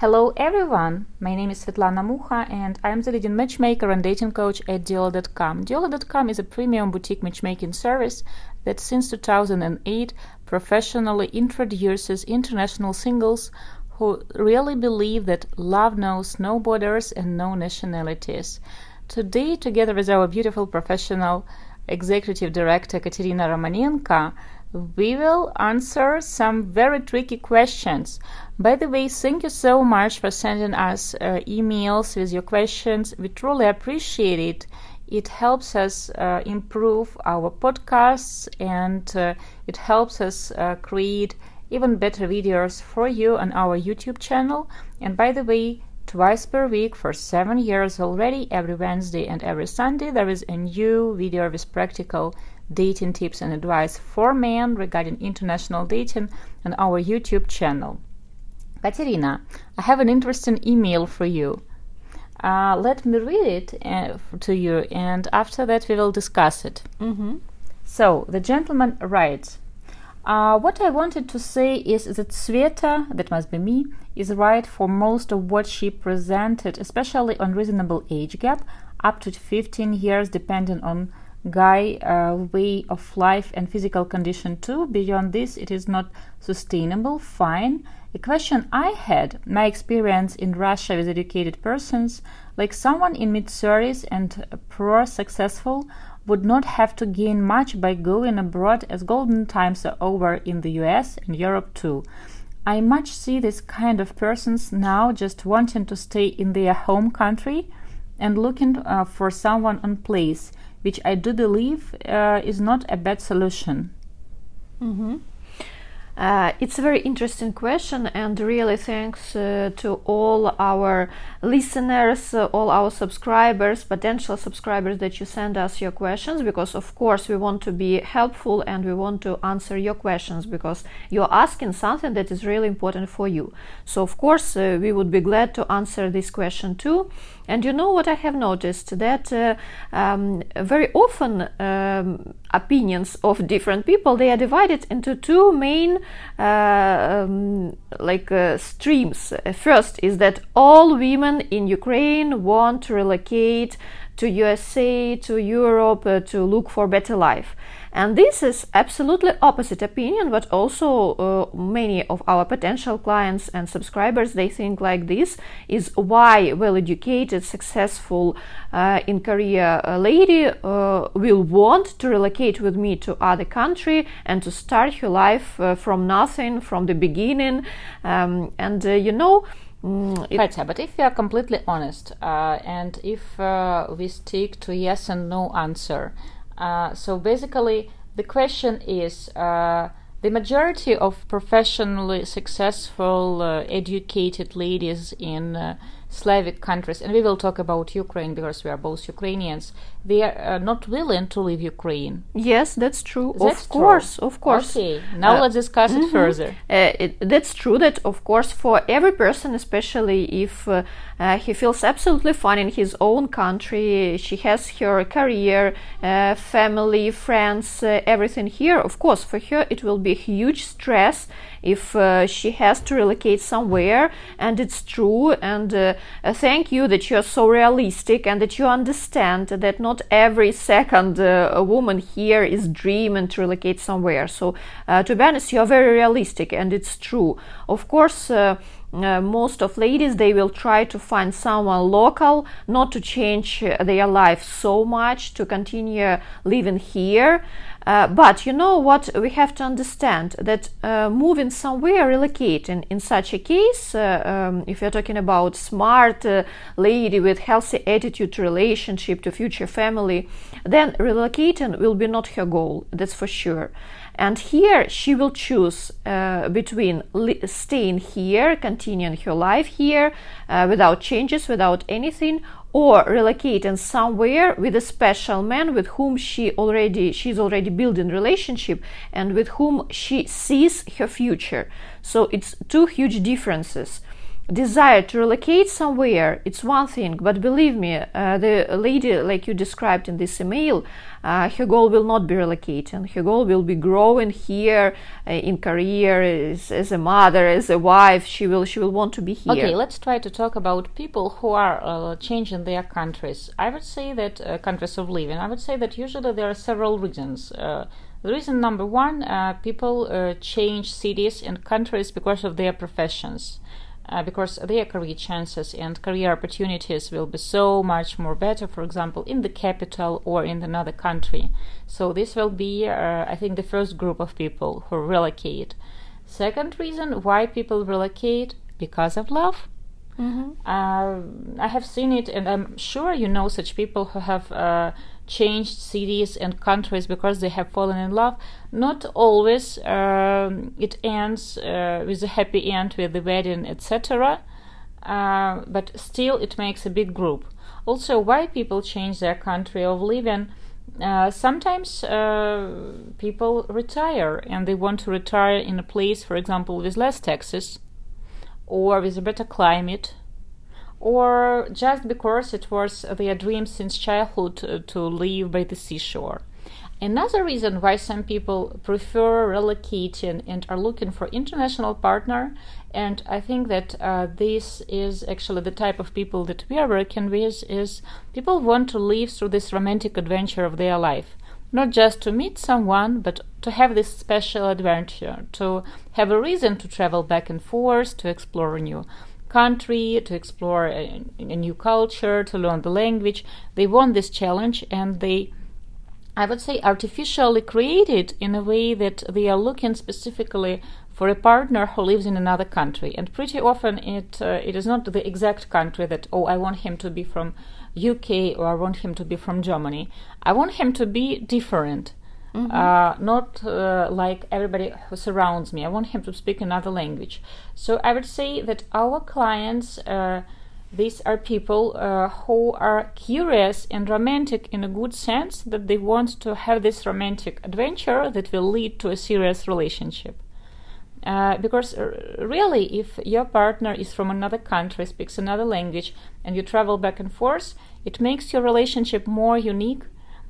Hello everyone, my name is Svetlana Mucha and I'm the leading matchmaker and dating coach at Duola.com. Duola.com is a premium boutique matchmaking service that since 2008 professionally introduces international singles who really believe that love knows no borders and no nationalities. Today, together with our beautiful professional executive director Katerina Romanenko, we will answer some very tricky questions. By the way, thank you so much for sending us uh, emails with your questions. We truly appreciate it. It helps us uh, improve our podcasts and uh, it helps us uh, create even better videos for you on our YouTube channel. And by the way, twice per week for seven years already, every Wednesday and every Sunday, there is a new video with practical dating tips and advice for men regarding international dating on our YouTube channel. Katerina, I have an interesting email for you. Uh, let me read it uh, to you, and after that, we will discuss it. Mm-hmm. So, the gentleman writes uh, What I wanted to say is that Sveta, that must be me, is right for most of what she presented, especially on reasonable age gap, up to 15 years, depending on guy uh, way of life and physical condition too. Beyond this it is not sustainable. Fine. A question i had my experience in russia with educated persons like someone in mid 30s and poor successful would not have to gain much by going abroad as golden times are over in the us and europe too. I much see this kind of persons now just wanting to stay in their home country and looking uh, for someone on place which I do believe uh, is not a bad solution. Mm-hmm. Uh, it's a very interesting question, and really thanks uh, to all our listeners, uh, all our subscribers, potential subscribers that you send us your questions because, of course, we want to be helpful and we want to answer your questions because you're asking something that is really important for you. So, of course, uh, we would be glad to answer this question too. And you know what I have noticed that uh, um, very often um, opinions of different people they are divided into two main uh, um, like uh, streams. First is that all women in Ukraine want to relocate to USA, to Europe, uh, to look for better life. And this is absolutely opposite opinion, but also uh, many of our potential clients and subscribers they think like this is why well-educated, successful uh, in career uh, lady uh, will want to relocate with me to other country and to start her life uh, from nothing, from the beginning, um, and uh, you know. Mm, Katya, but if we are completely honest uh, and if uh, we stick to yes and no answer, uh, so basically the question is uh, the majority of professionally successful, uh, educated ladies in uh, Slavic countries, and we will talk about Ukraine because we are both Ukrainians, they are uh, not willing to leave Ukraine. Yes, that's true. That's of course, true. of course. Okay, now let's discuss it mhm. further. Uh, it, that's true that of course for every person especially if uh, he feels absolutely fine in his own country. She has her career uh, family friends uh, everything here. Of course for her it will be huge stress if uh, she has to relocate somewhere. And it's true. And uh, uh, thank you that you're so realistic and that you understand that not every second a woman here is dreaming to relocate somewhere. So to be honest you're very realistic and it's true. Of course uh, most of ladies they will try to find someone local not to change uh, their life so much to continue living here. Uh, but you know what? We have to understand that uh, moving somewhere relocating in such a case uh, um, if you're talking about smart uh, lady with healthy attitude to relationship to future family then relocating will be not her goal that's for sure and here she will choose uh, between staying here, continuing her life here uh, without changes, without anything, or relocating somewhere with a special man with whom she already she's already building relationship and with whom she sees her future. So it's two huge differences. Desire to relocate somewhere, it's one thing, but believe me, uh, the lady, like you described in this email, uh, her goal will not be relocating. Her goal will be growing here uh, in career as, as, a mother, as a wife. She will she will want to be here. Okay, let's try to talk about people who are uh, changing their countries. I would say that uh, countries of living. I would say that usually there are several reasons. Uh, the reason number one, people change cities and countries because of their professions uh, because their career chances and career opportunities will be so much more better, for example, in the capital or in another country. So this will be, uh, I think, the first group of people who relocate. Second reason why people relocate because of love. Mm-hmm. Uh, I have seen it, and I'm sure you know such people who have uh, changed cities and countries because they have fallen in love. Not always um, it ends uh, with a happy end with the wedding, etc. Uh, but still, it makes a big group. Also, why people change their country of living? Uh, sometimes uh, people retire and they want to retire in a place, for example, with less taxes or with a better climate or just because it was their dream since childhood to, to live by the seashore. Another reason why some people prefer relocating and are looking for international partner, and I think that uh, this is actually the type of people that we are working with, is people want to live through this romantic adventure of their life. Not just to meet someone, but to have this special adventure, to have a reason to travel back and forth, to explore new country, to explore a, a, new culture, to learn the language. They want this challenge and they, I would say, artificially created in a way that they are looking specifically for a partner who lives in another country. And pretty often it, uh, it is not the exact country that, oh, I want him to be from UK or I want him to be from Germany. I want him to be different. Mm-hmm. Uh, not uh, like everybody who surrounds me. I want him to speak another language. So I would say that our clients, uh, these are people uh, who are curious and romantic in a good sense, that they want to have this romantic adventure that will lead to a serious relationship. Uh, because uh, really, if your partner is from another country, speaks another language, and you travel back and forth, it makes your relationship more unique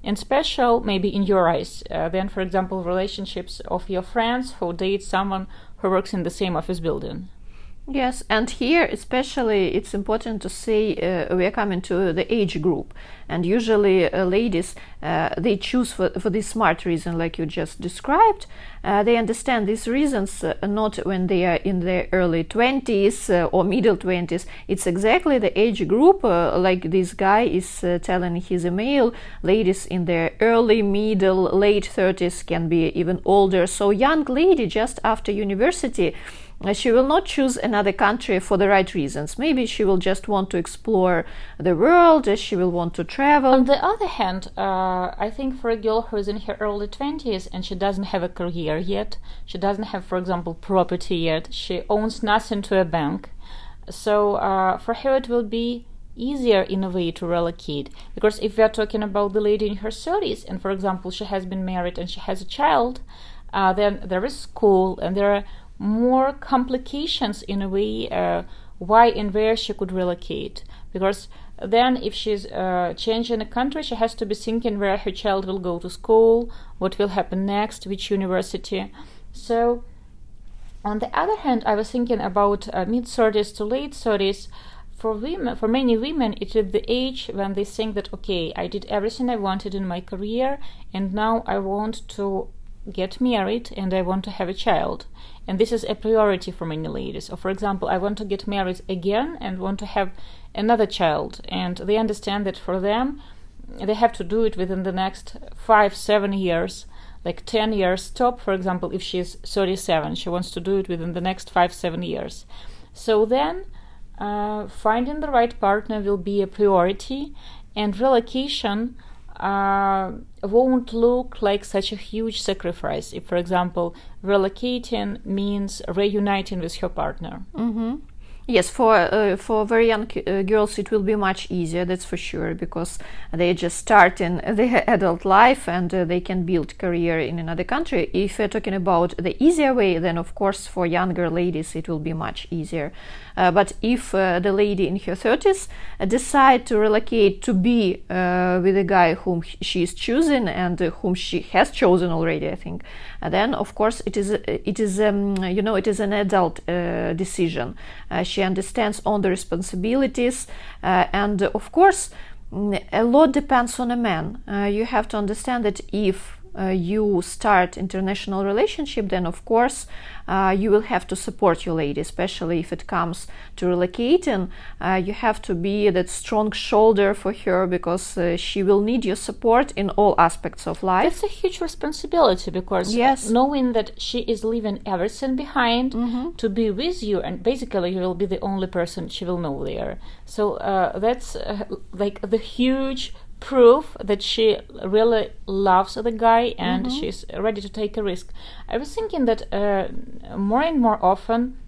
and special maybe in your eyes. Uh, than for example relationships of your friends who date someone who works in the same office building Yes, and here especially it's important to say uh, we are coming to the age group, and usually uh, ladies uh, they choose for, for this smart reason, like you just described. Uh, they understand these reasons uh, not when they are in their early 20s uh, or middle 20s. It's exactly the age group, like this guy is telling his email. Ladies in their early, middle, late 30s can be even older. So young lady just after university she will not choose another country for the right reasons. Maybe she will just want to explore the world, uh, she will want to travel. On the other hand, uh, I think for a girl who is in her early 20s and she doesn't have a career yet, she doesn't have, for example, property yet, she owns nothing to a bank. So uh, for her, it will be easier in a way to relocate because if we are talking about the lady in her 30s and for example she has been married and she has a child uh, then there is school and there are more complications in a way uh, why and where she could relocate. Because then if she's uh, changing a country she has to be thinking where her child will go to school what will happen next which university. So on the other hand i was thinking about uh, mid 30s to late 30s for women for many women it is the age when they think that okay i did everything i wanted in my career and now i want to get married and i want to have a child and this is a priority for many ladies. So, for example, I want to get married again and want to have another child, and they understand that for them, they have to do it within the next five, seven years, like 10 years top. For example, if she's 37, she wants to do it within the next five, seven years. So then, uh, finding the right partner will be a priority, and relocation uh, won't look like such a huge sacrifice if, for example, relocating means reuniting with her partner. Mm-hmm. Yes, for uh, for very young uh, girls, it will be much easier. That's for sure because they just start in their adult life and uh, they can build career in another country. If we're talking about the easier way, then of course for younger ladies it will be much easier. Uh, but if uh, the lady in her 30s uh, decide to relocate to be with a guy whom she is choosing and whom she has chosen already, I think, then of course it is it is um, you know it is an adult decision. she understands all the responsibilities and of course mm, a lot depends on a man. Uh, you have to understand that if uh, you start international relationship, then of course uh, you will have to support your lady, especially if it comes to relocating. Uh, you have to be that strong shoulder for her because uh, she will need your support in all aspects of life. It's a huge responsibility because yes. knowing that she is leaving everything behind mm-hmm. to be with you, and basically you will be the only person she will know there. So uh, that's uh, like the huge proof that she really loves the guy and mm-hmm. she's ready to take a risk. I was thinking that uh, more and more often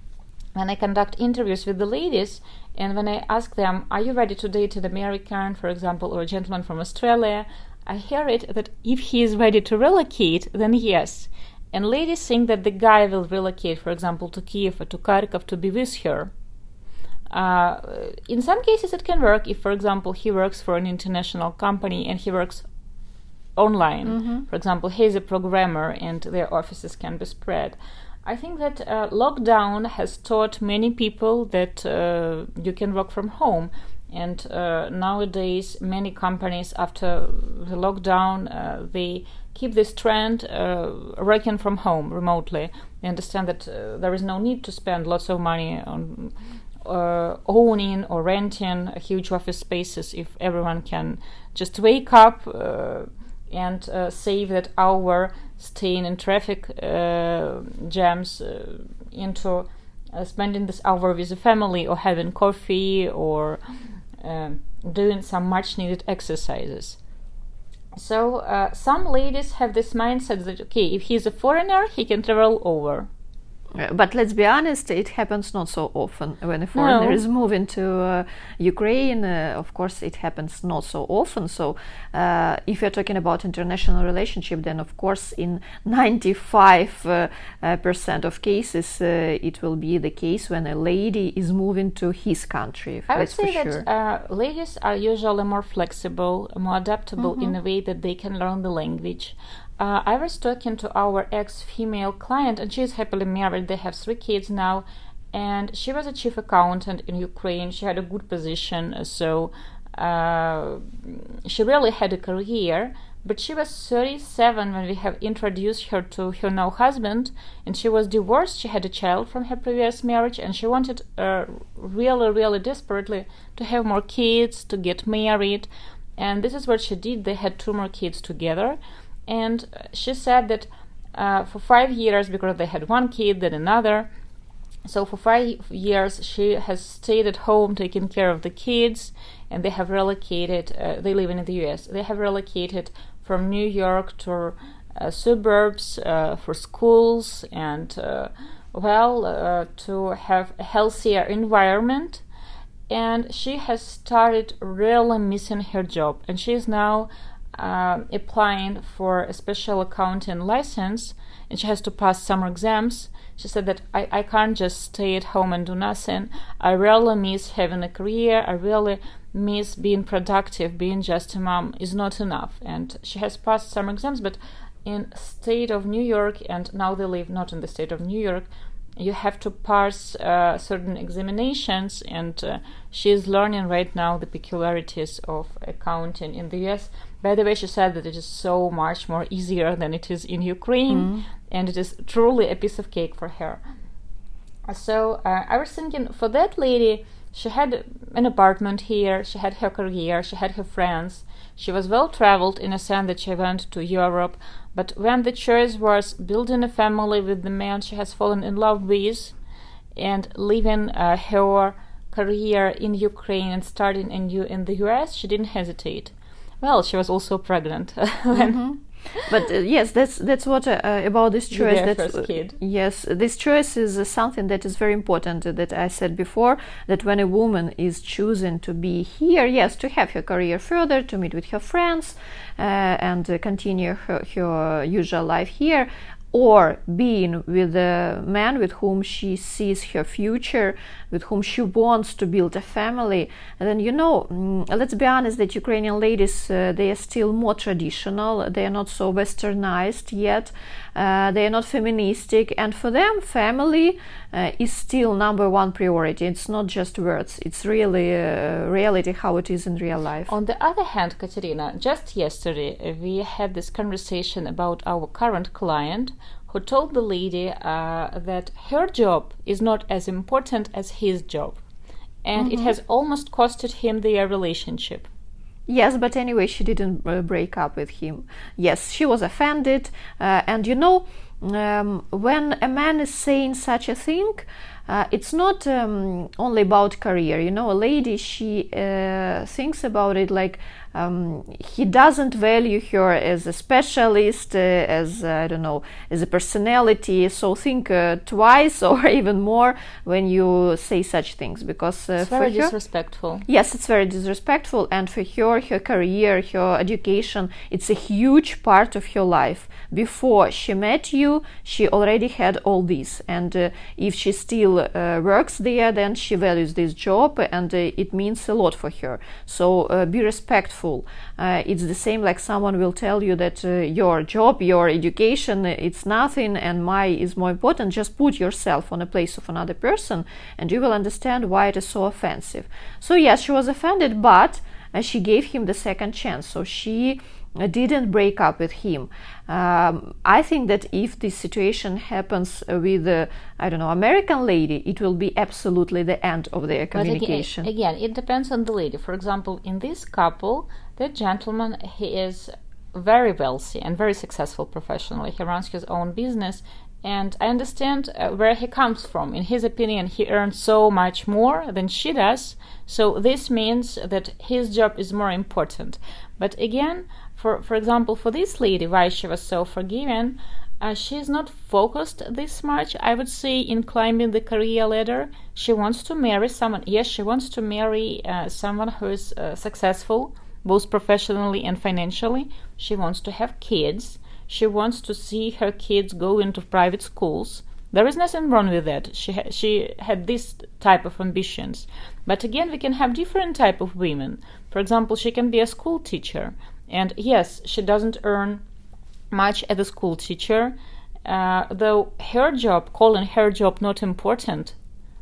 when I conduct interviews with the ladies and when I ask them, Are you ready to date an American, for example, or a gentleman from Australia? I hear it that if he is ready to relocate, then yes. And ladies think that the guy will relocate, for example, to Kiev or to Kharkov to be with her. Uh, in some cases, it can work if, for example, he works for an international company and he works online. Mm-hmm. For example, he's a programmer and their offices can be spread. I think that uh, lockdown has taught many people that uh, you can work from home. And uh, nowadays, many companies, after the lockdown, uh, they keep this trend uh, working from home remotely. They understand that there is no need to spend lots of money on uh, owning or renting a huge office spaces if everyone can just wake up uh, and uh, save that hour staying in traffic uh, jams uh, into uh, spending this hour with the family or having coffee or doing some much needed exercises. So some ladies have this mindset that okay, if he's a foreigner, he can travel over uh, but let's be honest, it happens not so often when a foreigner no. is moving to uh, Ukraine. Uh, of course, it happens not so often. So, uh, if you're talking about international relationship, then of course, in 95 uh, uh, percent of cases, it will be the case when a lady is moving to his country. I would say sure. that ladies are usually more flexible, more adaptable mm-hmm. in a way that they can learn the language uh, I was talking to our ex female client, and she's happily married. They have three kids now, and she was a chief accountant in Ukraine. She had a good position, so uh, she really had a career. But she was 37 when we have introduced her to her now husband, and she was divorced. She had a child from her previous marriage, and she wanted uh, really, really desperately to have more kids, to get married. And this is what she did. They had two more kids together and she said that uh, for five years, because they had one kid, then another, so for five years she has stayed at home taking care of the kids, and they have relocated. Uh, they live in the U.S. They have relocated from New York to uh, suburbs uh, for schools and uh, well uh, to have a healthier environment. And she has started really missing her job, and she is now uh, applying for a special accounting license and she has to pass summer exams. She said that I, I can't just stay at home and do nothing. I really miss having a career. I really miss being productive. Being just a mom is not enough. And she has passed summer exams, but in state of New York, and now they live not in the state of New York, you have to pass uh, certain examinations, and uh, she is learning right now the peculiarities of accounting in the US. By the way, she said that it is so much more easier than it is in Ukraine, mm. and it is truly a piece of cake for her. So uh, I was thinking for that lady, she had an apartment here, she had her career, she had her friends, she was well traveled in a sense that she went to Europe, but when the choice was building a family with the man she has fallen in love with and leaving uh, her career in Ukraine and starting in, U- in the US, she didn't hesitate. Well, she was also pregnant mm-hmm. but uh, yes, that's that's what uh, about this choice. First kid. yes, this choice is uh, something that is very important. uh, that I said before that when a woman is choosing to be here, yes, to have her career further, to meet with her friends, uh, and uh, continue her, her usual life here. Or being with a man with whom she sees her future, with whom she wants to build a family, and then you know, mm, let's be honest, that Ukrainian ladies uh, they are still more traditional. They are not so westernized yet. Uh, they are not feministic, and for them, family uh, is still number one priority. It's not just words; it's really uh, reality, how it is in real life. On the other hand, Katerina, just yesterday we had this conversation about our current client who told the lady uh, that her job is not as important as his job. And it has almost costed him their relationship. Yes, but anyway, she didn't uh, break up with him. Yes, she was offended, uh, and you know, um, when a man is saying such a thing, uh, it's not um, only about career. You know, a lady she uh, thinks about it like um, he doesn't value her as a specialist, uh, as uh, I don't know, as a personality. So think uh, twice or even more when you say such things because uh, It's for very her, disrespectful. Yes, it's very disrespectful, and for her, her career, her education, it's a huge part of her life. Before she met you, she already had all this, and uh, if she still uh, works there, then she values this job, and uh, it means a lot for her. So uh, be respectful. Uh, it's the same like someone will tell you that uh, your job, your education, uh, it's nothing, and my is more important. Just put yourself on a place of another person, and you will understand why it is so offensive. So yes, she was offended, but uh, she gave him the second chance. So she uh, didn't break up with him. Um, I think that if this situation happens with, uh, I don't know, American lady, it will be absolutely the end of their But again, communication. again, it depends on the lady. For example, in this couple, the gentleman he is very wealthy and very successful professionally. He runs his own business, and I understand uh, where he comes from. In his opinion, he earns so much more than she does. So this means that his job is more important. But again, for for example, for this lady, why she was so forgiving, uh, she's not focused this much, I would say, in climbing the career ladder. She wants to marry someone. Yes, she wants to marry uh, someone who is uh, successful, both professionally and financially. She wants to have kids. She wants to see her kids go into private schools. There is nothing wrong with that. She ha- she had this type of ambitions. But again, we can have different type of women. For example, she can be a school teacher, and yes, she doesn't earn much as a school teacher, uh, though her job, calling her job not important,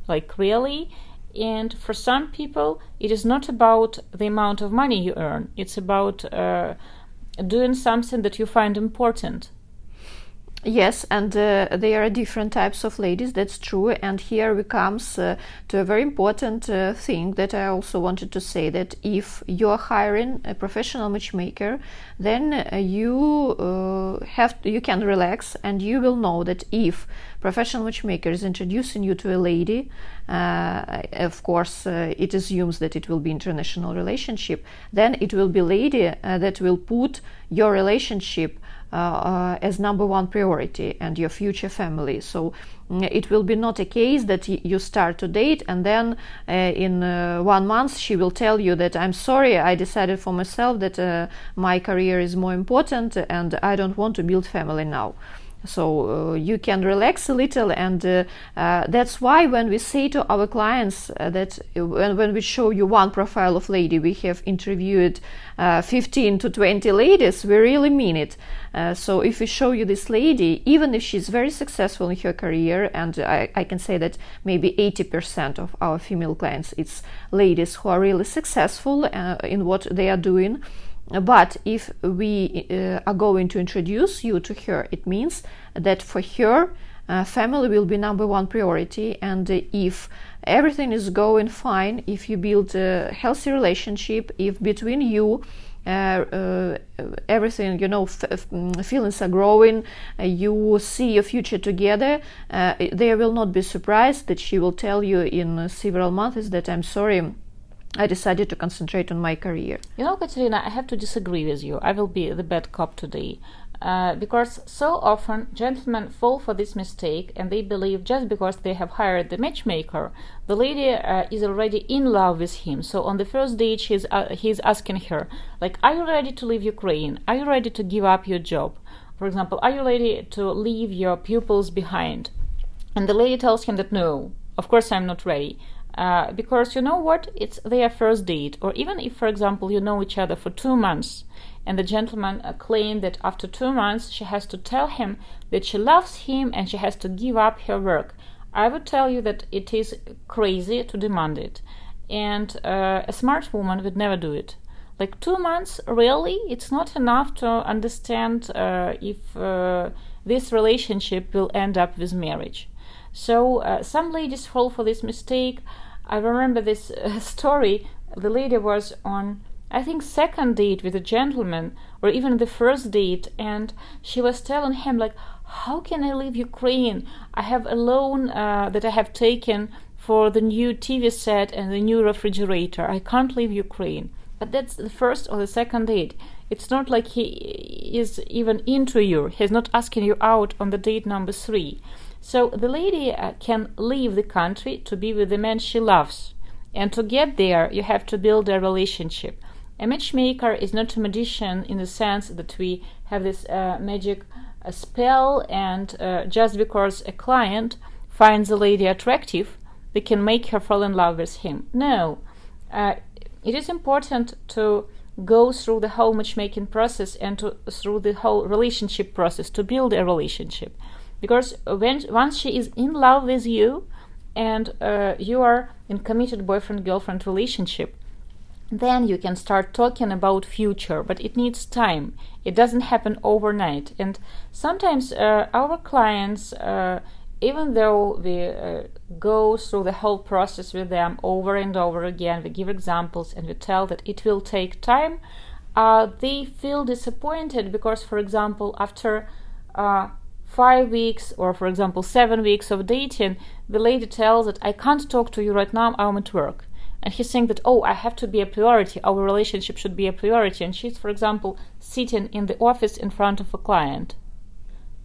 like really. And for some people, it is not about the amount of money you earn. It's about uh, doing something that you find important. Yes, and uh, there are different types of ladies, that's true. And here we comes uh, to a very important uh, thing that I also wanted to say that if you're hiring a professional matchmaker, then uh, you uh, have to, you can relax and you will know that if professional matchmaker is introducing you to a lady, uh, of course it assumes that it will be international relationship, then it will be lady that will put your relationship as number one priority and your future family. So mm, it will be not a case that you start to date and then uh, in uh, one month she will tell you that I'm sorry, I decided for myself that uh, my career is more important and I don't want to build family now. So uh, you can relax a little, and uh, uh, that's why when we say to our clients uh, that uh, when, when we show you one profile of lady, we have interviewed uh, 15 to 20 ladies, we really mean it. So if we show you this lady, even if she's very successful in her career, and I, I can say that maybe 80% of our female clients, it's ladies who are really successful in what they are doing. But if we uh, are going to introduce you to her, it means that for her, uh, family will be number one priority. And uh, if everything is going fine, if you build a healthy relationship, if between you uh, uh, everything you know mm, feelings are growing uh, you see your future together they will not be surprised that she will tell you in several months that i'm sorry I decided to concentrate on my career. You know, Katerina, I have to disagree with you. I will be the bad cop today. Uh, because so often gentlemen fall for this mistake and they believe just because they have hired the matchmaker, the lady uh, is already in love with him. So on the first date, she's, uh, he's asking her, like, Are you ready to leave Ukraine? Are you ready to give up your job? For example, are you ready to leave your pupils behind? And the lady tells him that no, of course I'm not ready. Uh, because you know what? It's their first date. Or even if, for example, you know each other for two months and the gentleman uh, claimed that after two months she has to tell him that she loves him and she has to give up her work. I would tell you that it is crazy to demand it, and uh, a smart woman would never do it. Like two months, really, it's not enough to understand uh, if uh, this relationship will end up with marriage. So some ladies fall for this mistake. I remember this uh, story. The lady was on I think second date with a gentleman or even the first date and she was telling him like how can I leave Ukraine? I have a loan uh, that I have taken for the new TV set and the new refrigerator. I can't leave Ukraine. But that's the first or the second date. It's not like he is even into you. He's not asking you out on the date number three. So the lady uh, can leave the country to be with the man she loves. And to get there, you have to build a relationship. A matchmaker is not a magician in the sense that we have this uh, magic uh, spell, and uh, just because a client finds a lady attractive, they can make her fall in love with him. No, it is important to go through the whole matchmaking process and to, through the whole relationship process to build a relationship. Because when once she is in love with you, and uh, you are in committed boyfriend girlfriend relationship, then you can start talking about future but it needs time. It doesn't happen overnight. And sometimes uh, our clients uh, even though we uh, go through the whole process with them over and over again we give examples and we tell that it will take time uh, they feel disappointed because for example after uh, five weeks or for example seven weeks of dating the lady tells that i can't talk to you right now i'm at work. And he's saying that oh i have to be a priority. Our relationship should be a priority. And she's for example sitting in the office in front of a client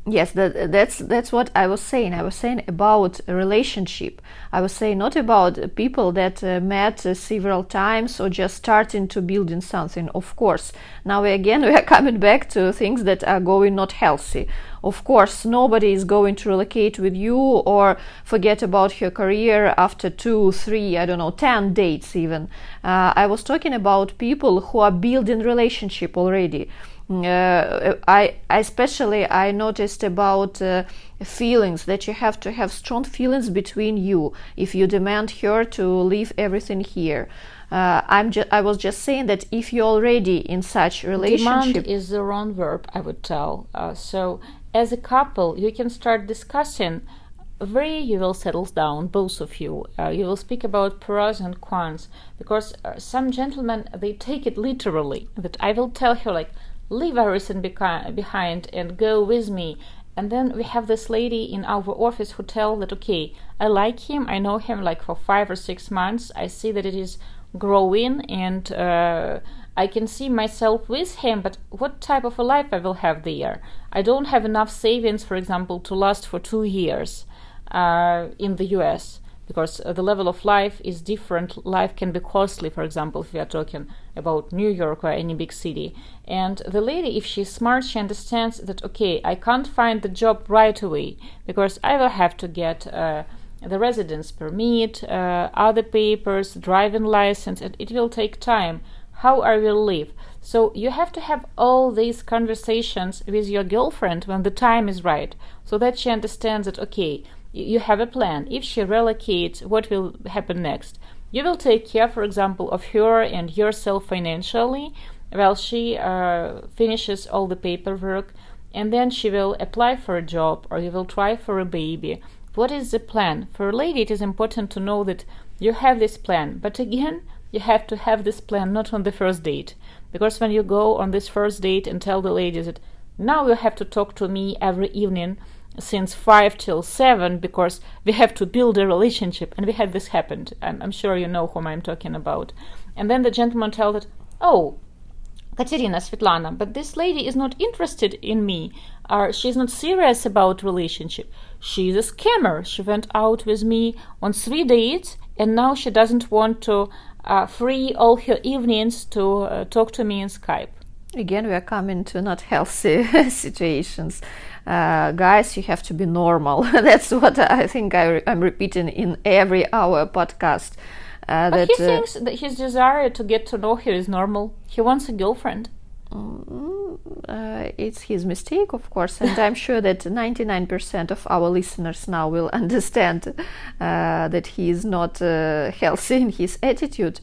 yes that, that's that's what i was saying. I was saying about a relationship. I was saying not about people that uh, met uh, several times or just starting to building something. Of course. Now again we are coming back to things that are going not healthy. Of course nobody is going to relocate with you or forget about her career after two three i don't know ten dates even. Uh, i was talking about people who are building relationship already uh, I especially I noticed about uh, feelings that you have to have strong feelings between you if you demand her to leave everything here. Uh, I'm ju- I was just saying that if you're already in such relationship, demand is the wrong verb. I would tell. Uh, so as a couple, you can start discussing where you will settle down, both of you. Uh, you will speak about pros and cons because uh, some gentlemen they take it literally. That I will tell her like leave everything behind and go with me. And then we have this lady in our office who tell that okay, I like him, I know him like for five or six months. I see that it is growing and uh, I can see myself with him, but what type of a life I will have there? I don't have enough savings, for example, to last for two years uh, in the US because uh, the level of life is different. Life can be costly, for example, if we are talking about New York or any big city. And the lady, if she's smart, she understands that, okay, I can't find the job right away because I will have to get uh, the residence permit, uh, other papers, driving license, and it will take time. How I will live. So you have to have all these conversations with your girlfriend when the time is right, so that she understands that, okay, you have a plan. If she relocates, what will happen next? You will take care, for example, of her and yourself financially while she uh, finishes all the paperwork, and then she will apply for a job or you will try for a baby. What is the plan? For a lady, it is important to know that you have this plan, but again, you have to have this plan not on the first date. Because when you go on this first date and tell the lady that now you have to talk to me every evening since 5 till 7 because we have to build a relationship and we had this happened I'm, I'm, sure you know whom i'm talking about and then the gentleman told it oh Katerina Svetlana, but this lady is not interested in me. Uh, she's not serious about relationship. She's a scammer. She went out with me on three dates, and now she doesn't want to uh, free all her evenings to uh, talk to me in Skype. Again, we are coming to not healthy situations. Uh, guys, you have to be normal. That's what I think I am repeating in every hour podcast. Uh, but that, he uh, thinks that his desire to get to know her is normal. He wants a girlfriend. Mm, uh, it's his mistake, of course, and I'm sure that 99% of our listeners now will understand uh, that he is not uh, healthy in his attitude.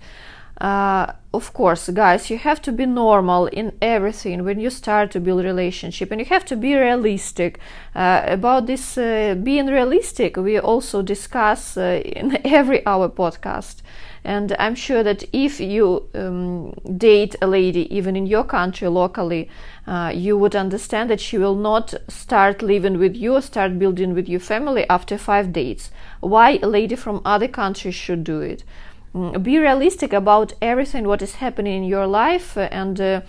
Of course guys you have to be normal in everything when you start to build relationship and you have to be realistic uh, about this uh, being realistic we also discuss uh, in every our podcast. And i'm sure that if you um, date a lady even in your country locally uh, you would understand that she will not start living with you or start building with your family after five dates. Why a lady from other countries should do it be realistic about everything what is happening in your life and uh,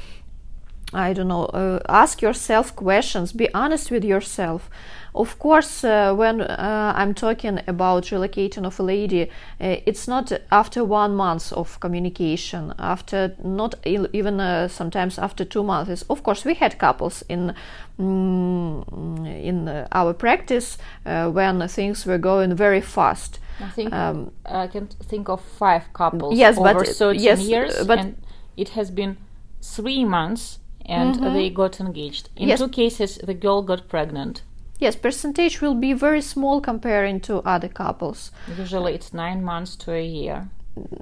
I don't know, uh, ask yourself questions, be honest with yourself. Of course, uh, when uh, I'm talking about relocating of a lady, uh, it's not after one month of communication, after not even uh, sometimes after two months. Of course, we had couples in mm, in our practice uh, when things were going very fast. I think um, I can think of five couples yes, over but, 13 yes, years, but and it has been three months and mm-hmm. they got engaged. In yes. two cases, the girl got pregnant. Yes, percentage will be very small comparing to other couples. Usually it's nine months to a year.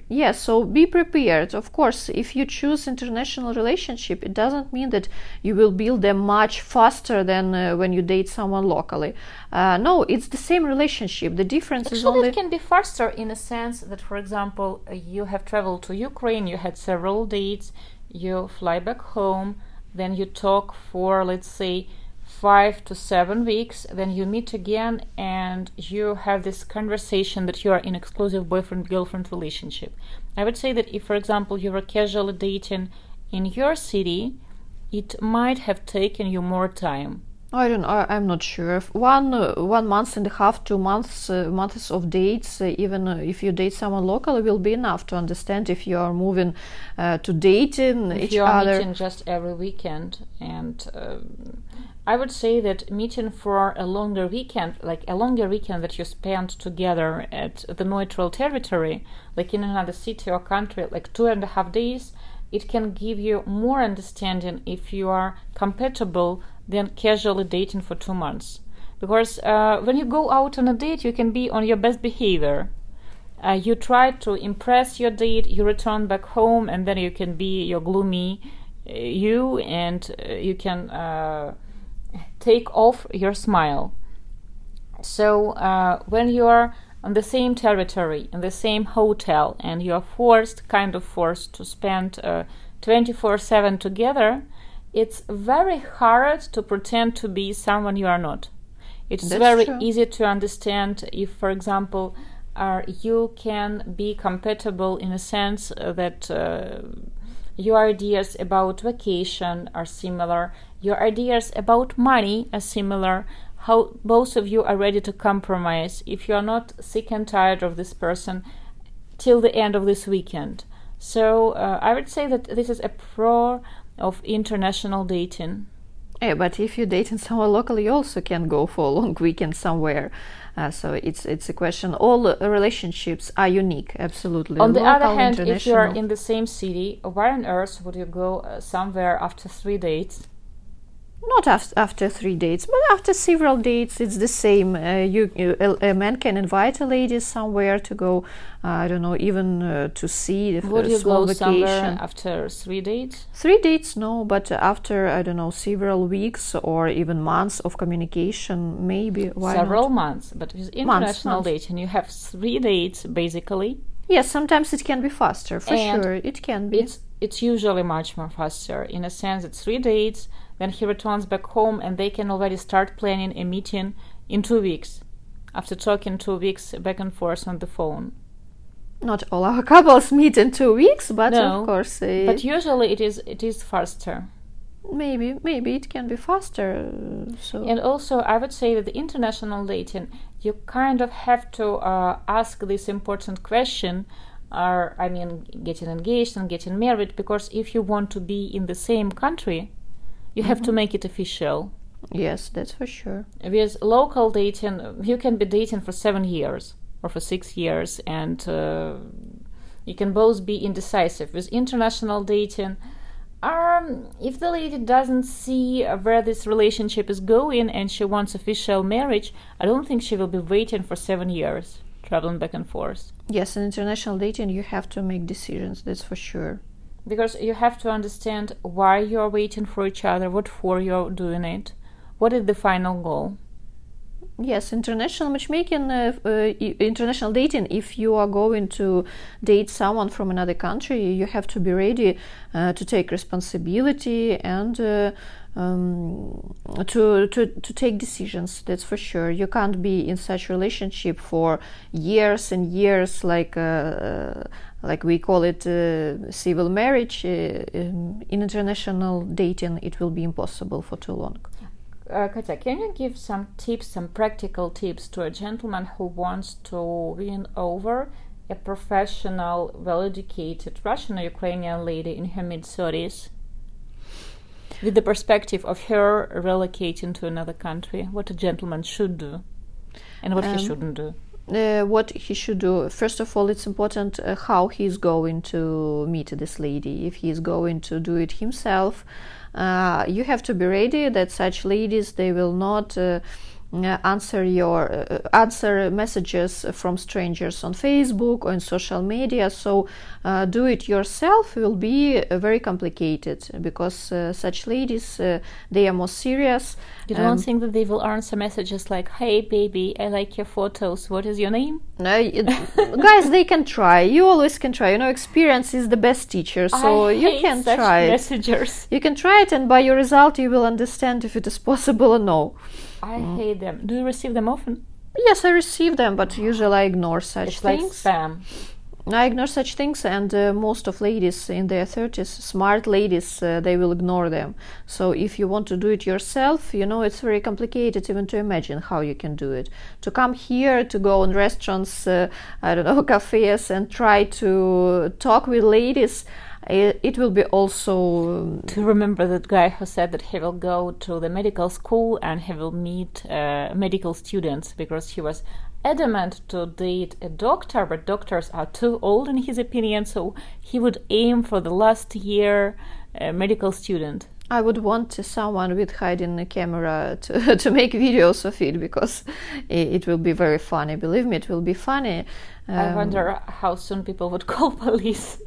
Yes, so be prepared. Of course, if you choose international relationship, it doesn't mean that you will build them much faster than uh, when you date someone locally. Uh, no, it's the same relationship. The difference Actually, is only. it can be faster in a sense that, for example, you have traveled to Ukraine, you had several dates, you fly back home, then you talk for, let's say, five to seven weeks, then you meet again and you have this conversation that you are in exclusive boyfriend girlfriend relationship. I would say that if, for example, you were casually dating in your city, it might have taken you more time. I don't. I, I'm not sure. One uh, one month and a half, two months uh, months of dates, uh, even uh, if you date someone local, will be enough to understand if you are moving uh, to dating if each you are other. meeting just every weekend, and um, I would say that meeting for a longer weekend, like a longer weekend that you spend together at the neutral territory, like in another city or country, like two and a half days, it can give you more understanding if you are compatible than casually dating for two months. Because uh, when you go out on a date, you can be on your best behavior. Uh, you try to impress your date, you return back home, and then you can be your gloomy uh, you, and uh, you can uh, take off your smile. So uh, when you are on the same territory, in the same hotel, and you are forced, kind of forced, to spend 24 7 together, it's very hard to pretend to be someone you are not. It's That's very true. easy to understand if, for example, uh, you can be compatible in a sense that uh, your ideas about vacation are similar, your ideas about money are similar, how both of you are ready to compromise if you are not sick and tired of this person till the end of this weekend. So uh, I would say that this is a pro of international dating. Yeah, but if you're dating someone locally, you also can go for a long weekend somewhere. Uh, so it's it's a question. All relationships are unique, absolutely. On the Local, other hand, if you are in the same city, why on earth would you go uh, somewhere after three dates? Not after, after three dates, but after several dates, it's the same. Uh, you, you a, a, man can invite a lady somewhere to go. Uh, I don't know, even uh, to see if Would you go vacation. somewhere after three dates? Three dates, no, but after I don't know several weeks or even months of communication, maybe. Why several not? months, but with international months, dating, you have three dates basically. Yes, sometimes it can be faster, for and sure. It can be. It's it's usually much more faster. In a sense, it's three dates then he returns back home and they can already start planning a meeting in two weeks after talking two weeks back and forth on the phone. Not all our couples meet in two weeks, but No, of course, uh, But usually it is it is faster. maybe maybe it can be faster. uh, So And also, I would say that the international dating, you kind of have to uh, ask this important question. Are I mean, getting engaged and getting married? Because if you want to be in the same country, you have to make it official. yes, that's for sure. With local dating, you can be dating for seven years or for six years, and uh, you can both be indecisive. With international dating, um, if the lady doesn't see where this relationship is going and she wants official marriage, I don't think she will be waiting for seven years, traveling back and forth. Yes, in international dating, you have to make decisions. That's for sure. Because you have to understand why you are waiting for each other, what for you're doing it, what is the final goal. Yes, international matchmaking, uh, uh, international dating. If you are going to date someone from another country, you have to be ready uh, to take responsibility and uh, um, to, to to take decisions. That's for sure. You can't be in such relationship for years and years, like uh, uh, like we call it uh, civil marriage. Uh, um, in international dating, it will be impossible for too long. Uh, Katya, can you give some tips, some practical tips to a gentleman who wants to win over a professional, well educated Russian or Ukrainian lady in her mid 30s? With the perspective of her relocating to another country, what a gentleman should do and what Um, he shouldn't do. uh, what he should do. First of all, it's important uh, how he's going to meet this lady. If he's going to do it himself, uh, you have to be ready that such ladies they will not. Uh, uh, answer your uh, answer messages from strangers on Facebook or in social media. So uh, do it yourself will be uh, very complicated because uh, such ladies uh, they are more serious. You don't Um, think that they will answer messages like, hey, baby, I like your photos. What is your name? No, guys, they can try. You always can try. You know, experience is the best teacher, so I you can try it. messengers. You can try it, and by your result, you will understand if it is possible or no. I hate them. Do you receive them often? Yes, I receive them, but usually I ignore such It's like things. spam. I ignore such things, and uh, most of ladies in their 30s, smart ladies, uh, they will ignore them. So if you want to do it yourself, you know, it's very complicated even to imagine how you can do it. To come here, to go in restaurants, uh, I don't know, cafes, and try to talk with ladies, it, it will be also. um, to remember that guy who said that he will go to the medical school and he will meet uh, medical students because he was adamant to date a doctor, but doctors are too old in his opinion, so he would aim for the last year uh, medical student. I would want someone with hiding a camera to, to make videos of it because it, it will be very funny. Believe me, it will be funny. I Um, wonder how soon people would call police.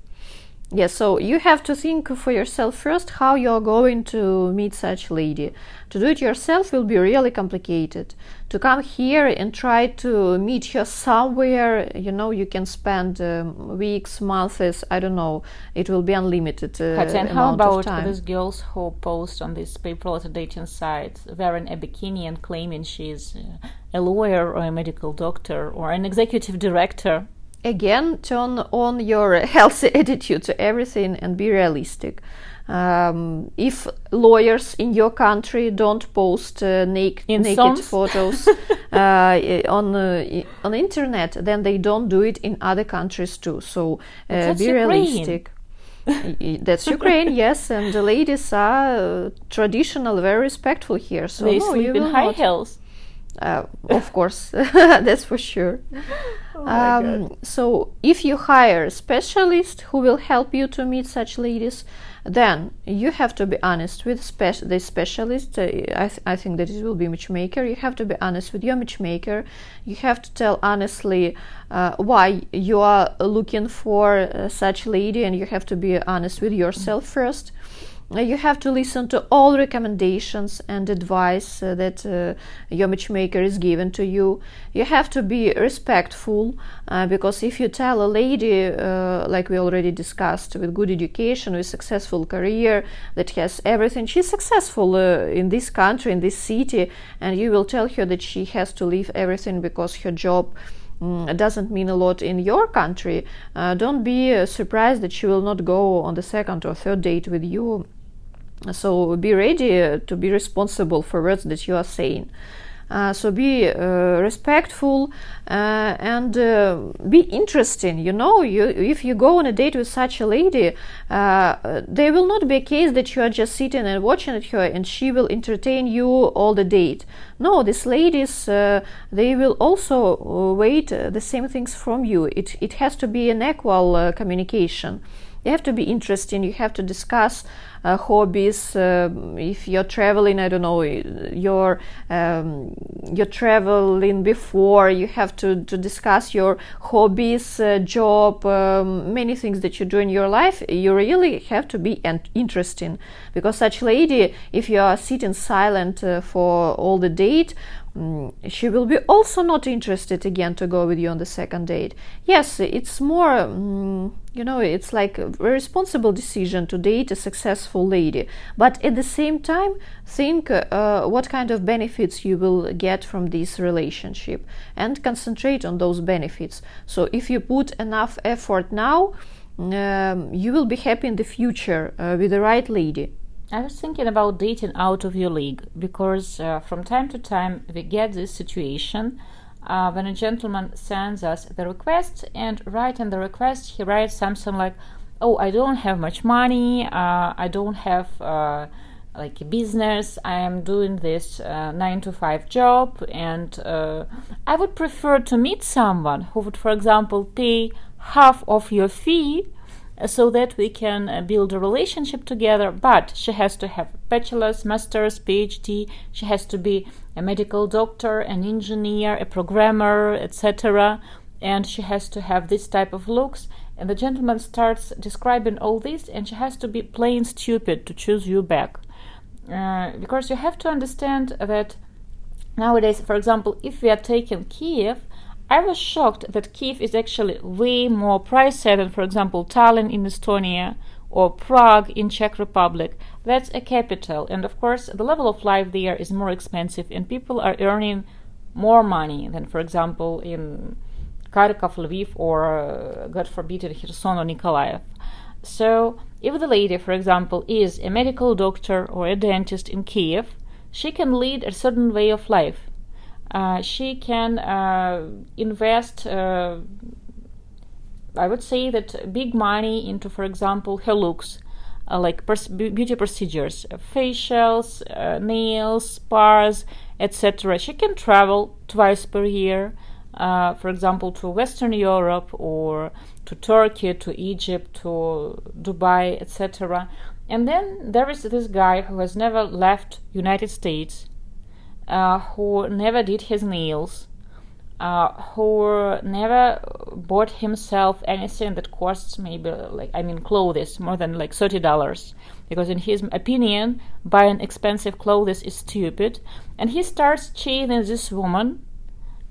Yes, so you have to think for yourself first how you're going to meet such lady. To do it yourself will be really complicated. To come here and try to meet her somewhere, you know, you can spend um, weeks, months, I don't know. It will be unlimited uh, Katya, and how about these girls who post on these paper dating sites wearing a bikini and claiming she's uh, a lawyer or a medical doctor or an executive director? Again turn on your healthy attitude to everything and be realistic um, if lawyers in your country don't post uh, nak- In naked photos uh, on uh, on internet then they don't do it in other countries too so uh, be Ukraine. realistic that's Ukraine, yes, and the ladies are uh, traditional, very respectful here. So they no, sleep you in high heels. Uh, of course, that's for sure. um, so, if you hire a specialist who will help you to meet such ladies, then you have to be honest with spe- the specialist. Uh, I, th- I think that it will be matchmaker. You have to be honest with your matchmaker. You have to tell honestly uh, why you are looking for uh, such lady, and you have to be honest with yourself first. Uh, you have to listen to all recommendations and advice uh, that uh, your matchmaker is given to you. You have to be respectful uh, because if you tell a lady, uh, like we already discussed, with good education, with successful career, that has everything, she's successful uh, in this country, in this city, and you will tell her that she has to leave everything because her job mm, doesn't mean a lot in your country, don't be surprised that she will not go on the second or third date with you. So be ready uh, to be responsible for words that you are saying. Uh, so be uh, respectful uh, and be interesting. You know, you, if you go on a date with such a lady, there will not be a case that you are just sitting and watching at her and she will entertain you all the date. No, these ladies, they will also wait the same things from you. It, it has to be an equal communication. You have to be interesting. You have to discuss uh, hobbies. Uh, if you're traveling, I don't know, you're um, you're traveling before. You have to, to discuss your hobbies, uh, job, um, many things that you do in your life. You really have to be interesting because such lady, if you are sitting silent uh, for all the date, she will be also not interested again to go with you on the second date. Yes, it's more, mm, you know, it's like a responsible decision to date a successful lady. But at the same time, think uh, what kind of benefits you will get from this relationship and concentrate on those benefits. So if you put enough effort now, um, you will be happy in the future uh, with the right lady. I was thinking about dating out of your league because uh, from time to time we get this situation uh, when a gentleman sends us the request and right in the request he writes something like, "Oh, I don't have much money. Uh, I don't have." Uh, like a business i am doing this uh, 9 to 5 job and uh, i would prefer to meet someone who would for example pay half of your fee so that we can uh, build a relationship together. But she has to have bachelor's, master's, PhD. She has to be a medical doctor, an engineer, a programmer, etc. And she has to have this type of looks. And the gentleman starts describing all this, and she has to be plain stupid to choose you back. Uh, because you have to understand that nowadays, for example, if we are taking Kiev, I was shocked that Kiev is actually way more pricey than, for example, Tallinn in Estonia or Prague in Czech Republic. That's a capital, and of course, the level of life there is more expensive, and people are earning more money than, for example, in Kharkov, Lviv, or uh, God forbid, in Kherson or Nikolaev. So, if the lady, for example, is a medical doctor or a dentist in Kiev, she can lead a certain way of life she can uh, invest uh, I would say that big money into, for example, her looks, uh, like pers- beauty procedures, facials, uh, nails, spas, etc. She can travel twice per year, uh, for example, to Western Europe or to Turkey, to Egypt, to Dubai, etc. And then there is this guy who has never left United States uh, who never did his nails, uh, who never bought himself anything that costs maybe like I mean clothes more than like thirty dollars. Because in his opinion buying expensive clothes is stupid. And he starts chasing this woman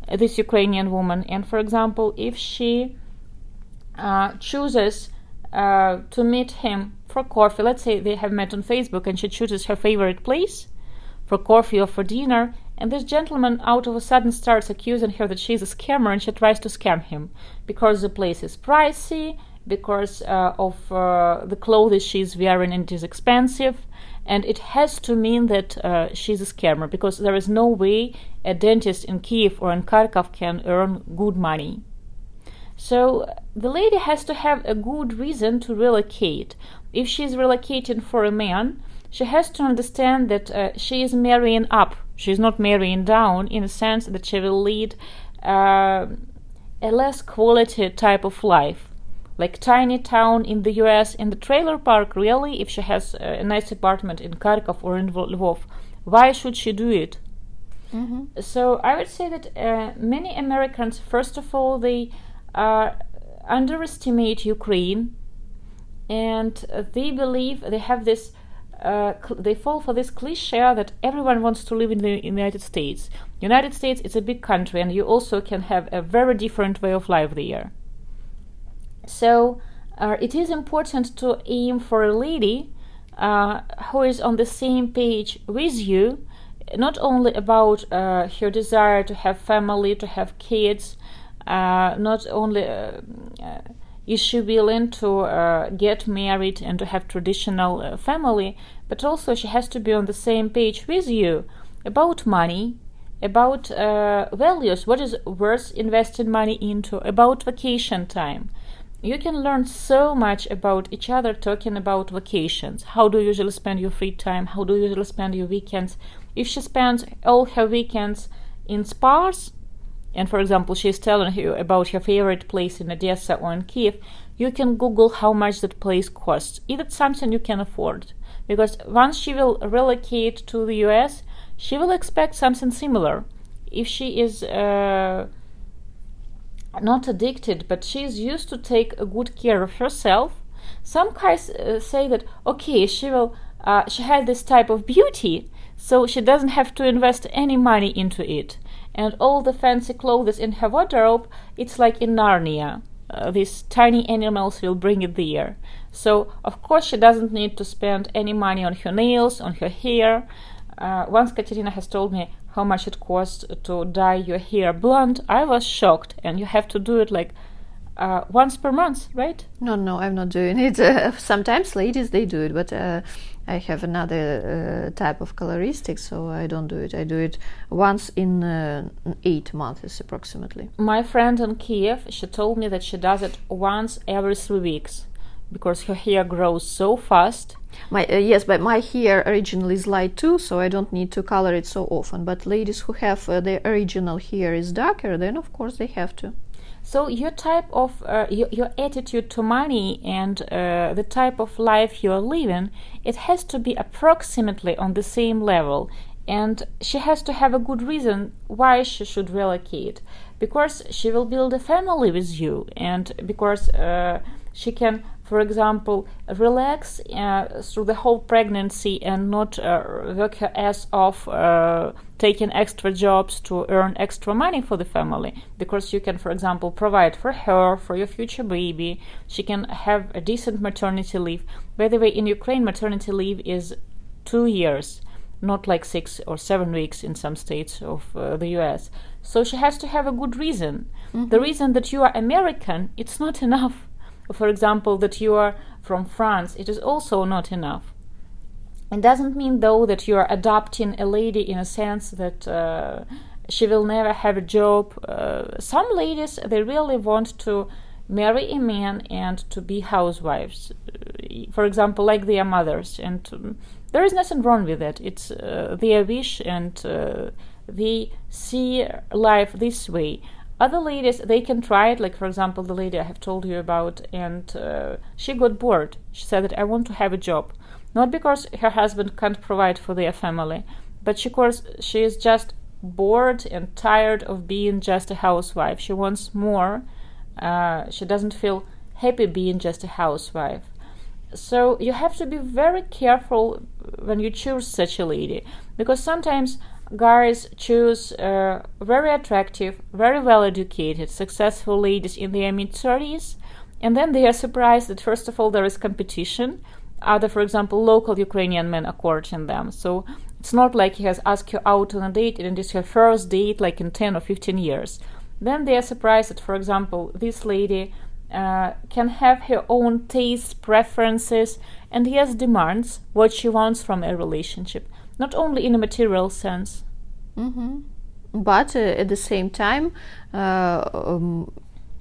this Ukrainian woman. And for example if she uh, chooses uh, to meet him for coffee let's say they have met on Facebook and she chooses her favorite place for coffee or for dinner, and this gentleman out of a sudden starts accusing her that she's a scammer and she tries to scam him because the place is pricey, because uh, of uh, the clothes she's wearing and it is expensive, and it has to mean that uh, she's a scammer because there is no way a dentist in Kiev or in Kharkov can earn good money. So the lady has to have a good reason to relocate. If she's relocating for a man, she has to understand that uh, she is marrying up. She's not marrying down in the sense that she will lead uh, a less quality type of life. Like tiny town in the US, in the trailer park, really, if she has a nice apartment in Kharkov or in Lvov, why should she do it? Mm-hmm. So I would say that uh, many Americans, first of all, they uh, underestimate Ukraine, and they believe they have this uh, cl- they fall for this cliche that everyone wants to live in the United States. United States is a big country, and you also can have a very different way of life there. So uh, it is important to aim for a lady uh, who is on the same page with you, not only about uh, her desire to have family, to have kids, uh, not only is she willing to uh, get married and to have traditional uh, family, but also she has to be on the same page with you about money, about uh, values, what is worth investing money into, about vacation time. You can learn so much about each other talking about vacations. How do you usually spend your free time? How do you usually spend your weekends? If she spends all her weekends in spas, and for example, she's telling you about her favorite place in Odessa or in Kiev, you can Google how much that place costs. If it's something you can afford. Because once she will relocate to the US, she will expect something similar. If she is uh, not addicted, but she is used to take good care of herself, some guys uh, say that okay, she will, uh, she has this type of beauty, so she doesn't have to invest any money into it and all the fancy clothes in her wardrobe, it's like in Narnia. Uh, these tiny animals will bring it there. So, of course, she doesn't need to spend any money on her nails, on her hair. Uh, once Katerina has told me how much it costs to dye your hair blonde, I was shocked, and you have to do it like uh, once per month, right? No, no, I'm not doing it. Sometimes ladies they do it, but uh, I have another uh, type of coloristic, so I don't do it. I do it once in uh, eight months approximately. My friend in Kiev, she told me that she does it once every three weeks because her hair grows so fast. My uh, yes, but my hair originally is light too, so I don't need to color it so often. But ladies who have uh, their original hair is darker, then of course they have to. So your type of uh, your, your attitude to money and uh, the type of life you are living, it has to be approximately on the same level. And she has to have a good reason why she should relocate, because she will build a family with you, and because uh, she can for example, relax uh, through the whole pregnancy and not uh, work her ass off uh, taking extra jobs to earn extra money for the family because you can, for example, provide for her, for your future baby. She can have a decent maternity leave. By the way, in Ukraine, maternity leave is two years not like six or seven weeks in some states of uh, the US. So she has to have a good reason. Mm-hmm. The reason that you are American, it's not enough for example, that you are from France, it is also not enough. It doesn't mean, though, that you are adopting a lady in a sense that uh, she will never have a job. Uh, some ladies, they really want to marry a man and to be housewives, for example, like their mothers. And um, there is nothing wrong with that. It's uh, their wish and uh, they see life this way other ladies they can try it like for example the lady i have told you about and uh, she got bored. She said that i want to have a job. Not because her husband can't provide for their family but she course she is just bored and tired of being just a housewife. She wants more uh, she doesn't feel happy being just a housewife. So you have to be very careful when you choose such a lady because sometimes guys choose uh, very attractive, very well educated, successful ladies in their mid 30s, and then they are surprised that, first of all, there is competition. Other, for example, local Ukrainian men are courting them. So it's not like he has asked you out on a date and it is her first date, like in 10 or 15 years. Then they are surprised that, for example, this lady uh, can have her own tastes, preferences, and yes, demands what she wants from a relationship not only in a material sense. Mm-hmm. But uh, at the same time, uh, um,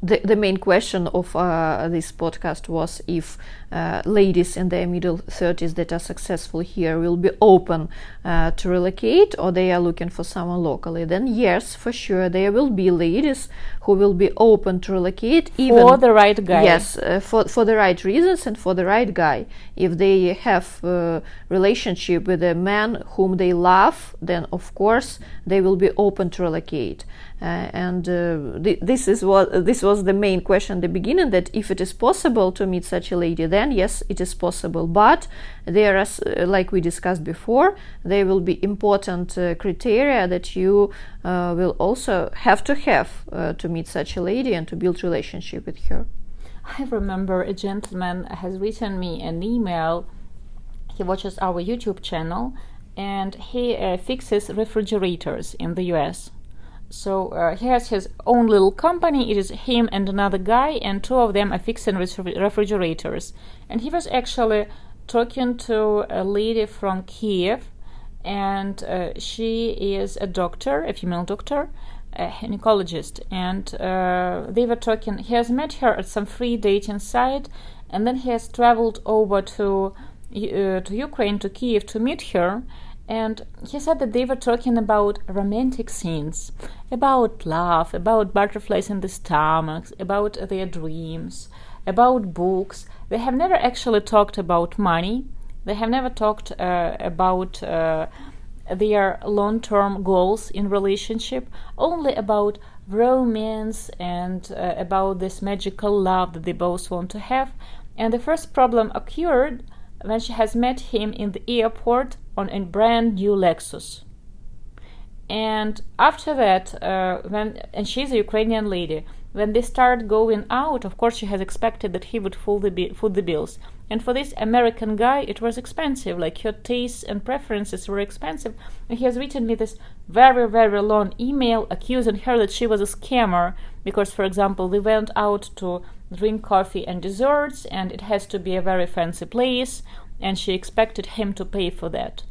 the, the main question of uh, this podcast was if uh, ladies in their middle 30s that are successful here will be open uh, to relocate or they are looking for someone locally then yes for sure there will be ladies who will be open to relocate even for the right guy. Yes uh, for, for the right reasons and for the right guy. If they have a relationship with a man whom they love then of course they will be open to relocate. Uh, and uh, th- this is what this was the main question at the beginning that if it is possible to meet such a lady then yes it is possible. But there are uh, like we discussed before there will be important uh, criteria that you uh, will also have to have uh, to meet such a lady and to build relationship with her i remember a gentleman has written me an email he watches our youtube channel and he fixes refrigerators in the us So uh, he has his own little company. It is him and another guy, and two of them are fixing refrigerators. And he was actually talking to a lady from Kiev, and uh, she is a doctor, a female doctor, a gynecologist. And uh, they were talking. He has met her at some free dating site, and then he has traveled over to uh, to Ukraine to Kiev to meet her and he said that they were talking about romantic scenes, about love, about butterflies in the stomach, about their dreams, about books. They have never actually talked about money. They have never talked uh, about uh, their long-term goals in relationship. Only about romance and uh, about this magical love that they both want to have. And the first problem occurred when she has met him in the airport on a brand new Lexus. And after that, uh, when and she's a Ukrainian lady, when they started going out, of course, she has expected that he would foot the, foot the bills. And for this American guy, it was expensive. Like her tastes and preferences were expensive. And he has written me this very, very long email accusing her that she was a scammer because, for example, they went out to drink coffee and desserts, and it has to be a very fancy place, and she expected him to pay for that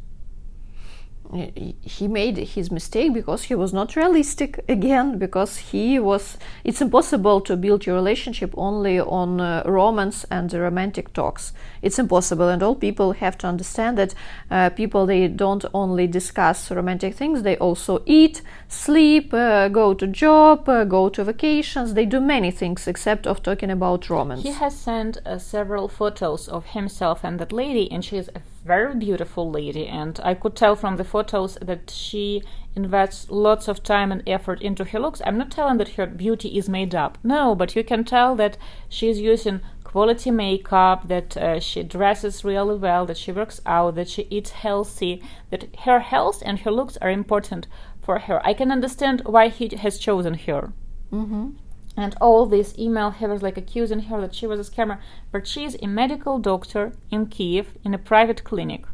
he made his mistake because he was not realistic again because he was it's impossible to build your relationship only on uh, romance and romantic talks. It's impossible and all people have to understand that uh, people they don't only discuss romantic things they also eat sleep uh, go to job uh, go to vacations they do many things except of talking about romance. He has sent uh, several photos of himself and that lady and she is very beautiful lady, and I could tell from the photos that she invests lots of time and effort into her looks. I'm not telling that her beauty is made up, no, but you can tell that she's using quality makeup, that uh, she dresses really well, that she works out, that she eats healthy, that her health and her looks are important for her. I can understand why he has chosen her. Mm-hmm. And all this email, he was like accusing her that she was a scammer, but she is a medical doctor in Kiev in a private clinic.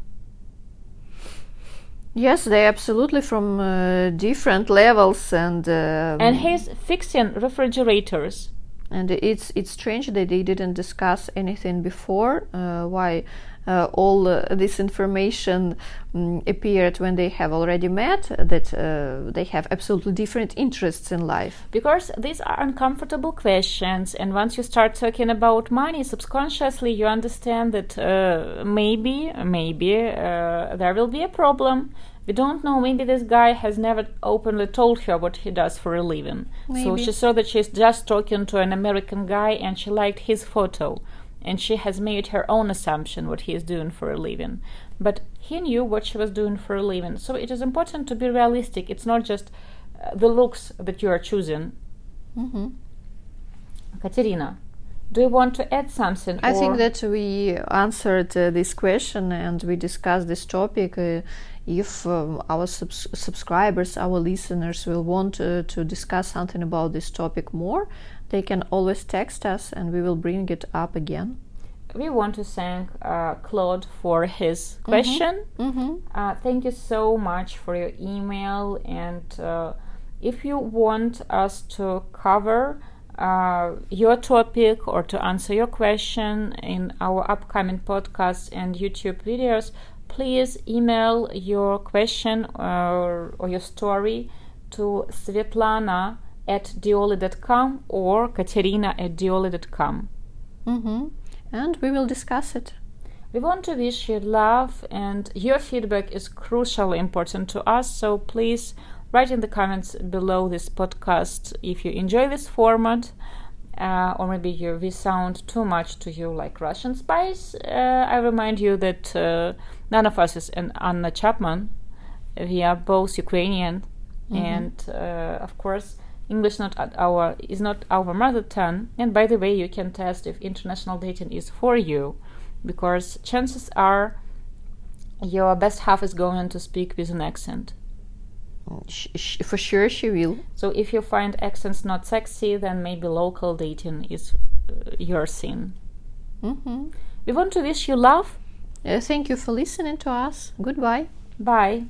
Yes, they absolutely from uh, different levels and. Um, and he's fixing refrigerators. And it's it's strange that they didn't discuss anything before. Uh, why uh, all uh, this information um, appeared when they have already met, that uh, they have absolutely different interests in life. Because these are uncomfortable questions, and once you start talking about money, subconsciously you understand that uh, maybe, maybe uh, there will be a problem. We don't know. Maybe this guy has never openly told her what he does for a living. Maybe. So she saw that she's just talking to an American guy and she liked his photo and she has made her own assumption what he is doing for a living. But he knew what she was doing for a living. So it is important to be realistic. It's not just uh, the looks that you are choosing. Mm-hmm. Katerina, do you want to add something? I think that we answered uh, this question and we discussed this topic. Uh, if um, our subs- subscribers, our listeners will want uh, to discuss something about this topic more, they can always text us and we will bring it up again. We want to thank uh, Claude for his mm-hmm. question. Mm-hmm. Mm-hmm. Uh, thank you so much for your email. And uh, if you want us to cover uh, your topic or to answer your question in our upcoming podcasts and YouTube videos, please email your question or, or your story to Svetlana at dioli.com or Katerina at dioli.com. Mm-hmm. And we will discuss it. We want to wish you love, and your feedback is crucially important to us. So please write in the comments below this podcast if you enjoy this format. Uh, or maybe you, we sound too much to you like Russian spies. Uh, I remind you that uh, none of us is an Anna Chapman. We are both Ukrainian, mm-hmm. and uh, of course, English not our is not our mother tongue. And by the way, you can test if international dating is for you, because chances are your best half is going to speak with an accent. for sure, she will. So if you find accents not sexy, then maybe local dating is uh, your scene. Mm-hmm. We want to wish you love. Uh, thank you for listening to us. Goodbye. Bye.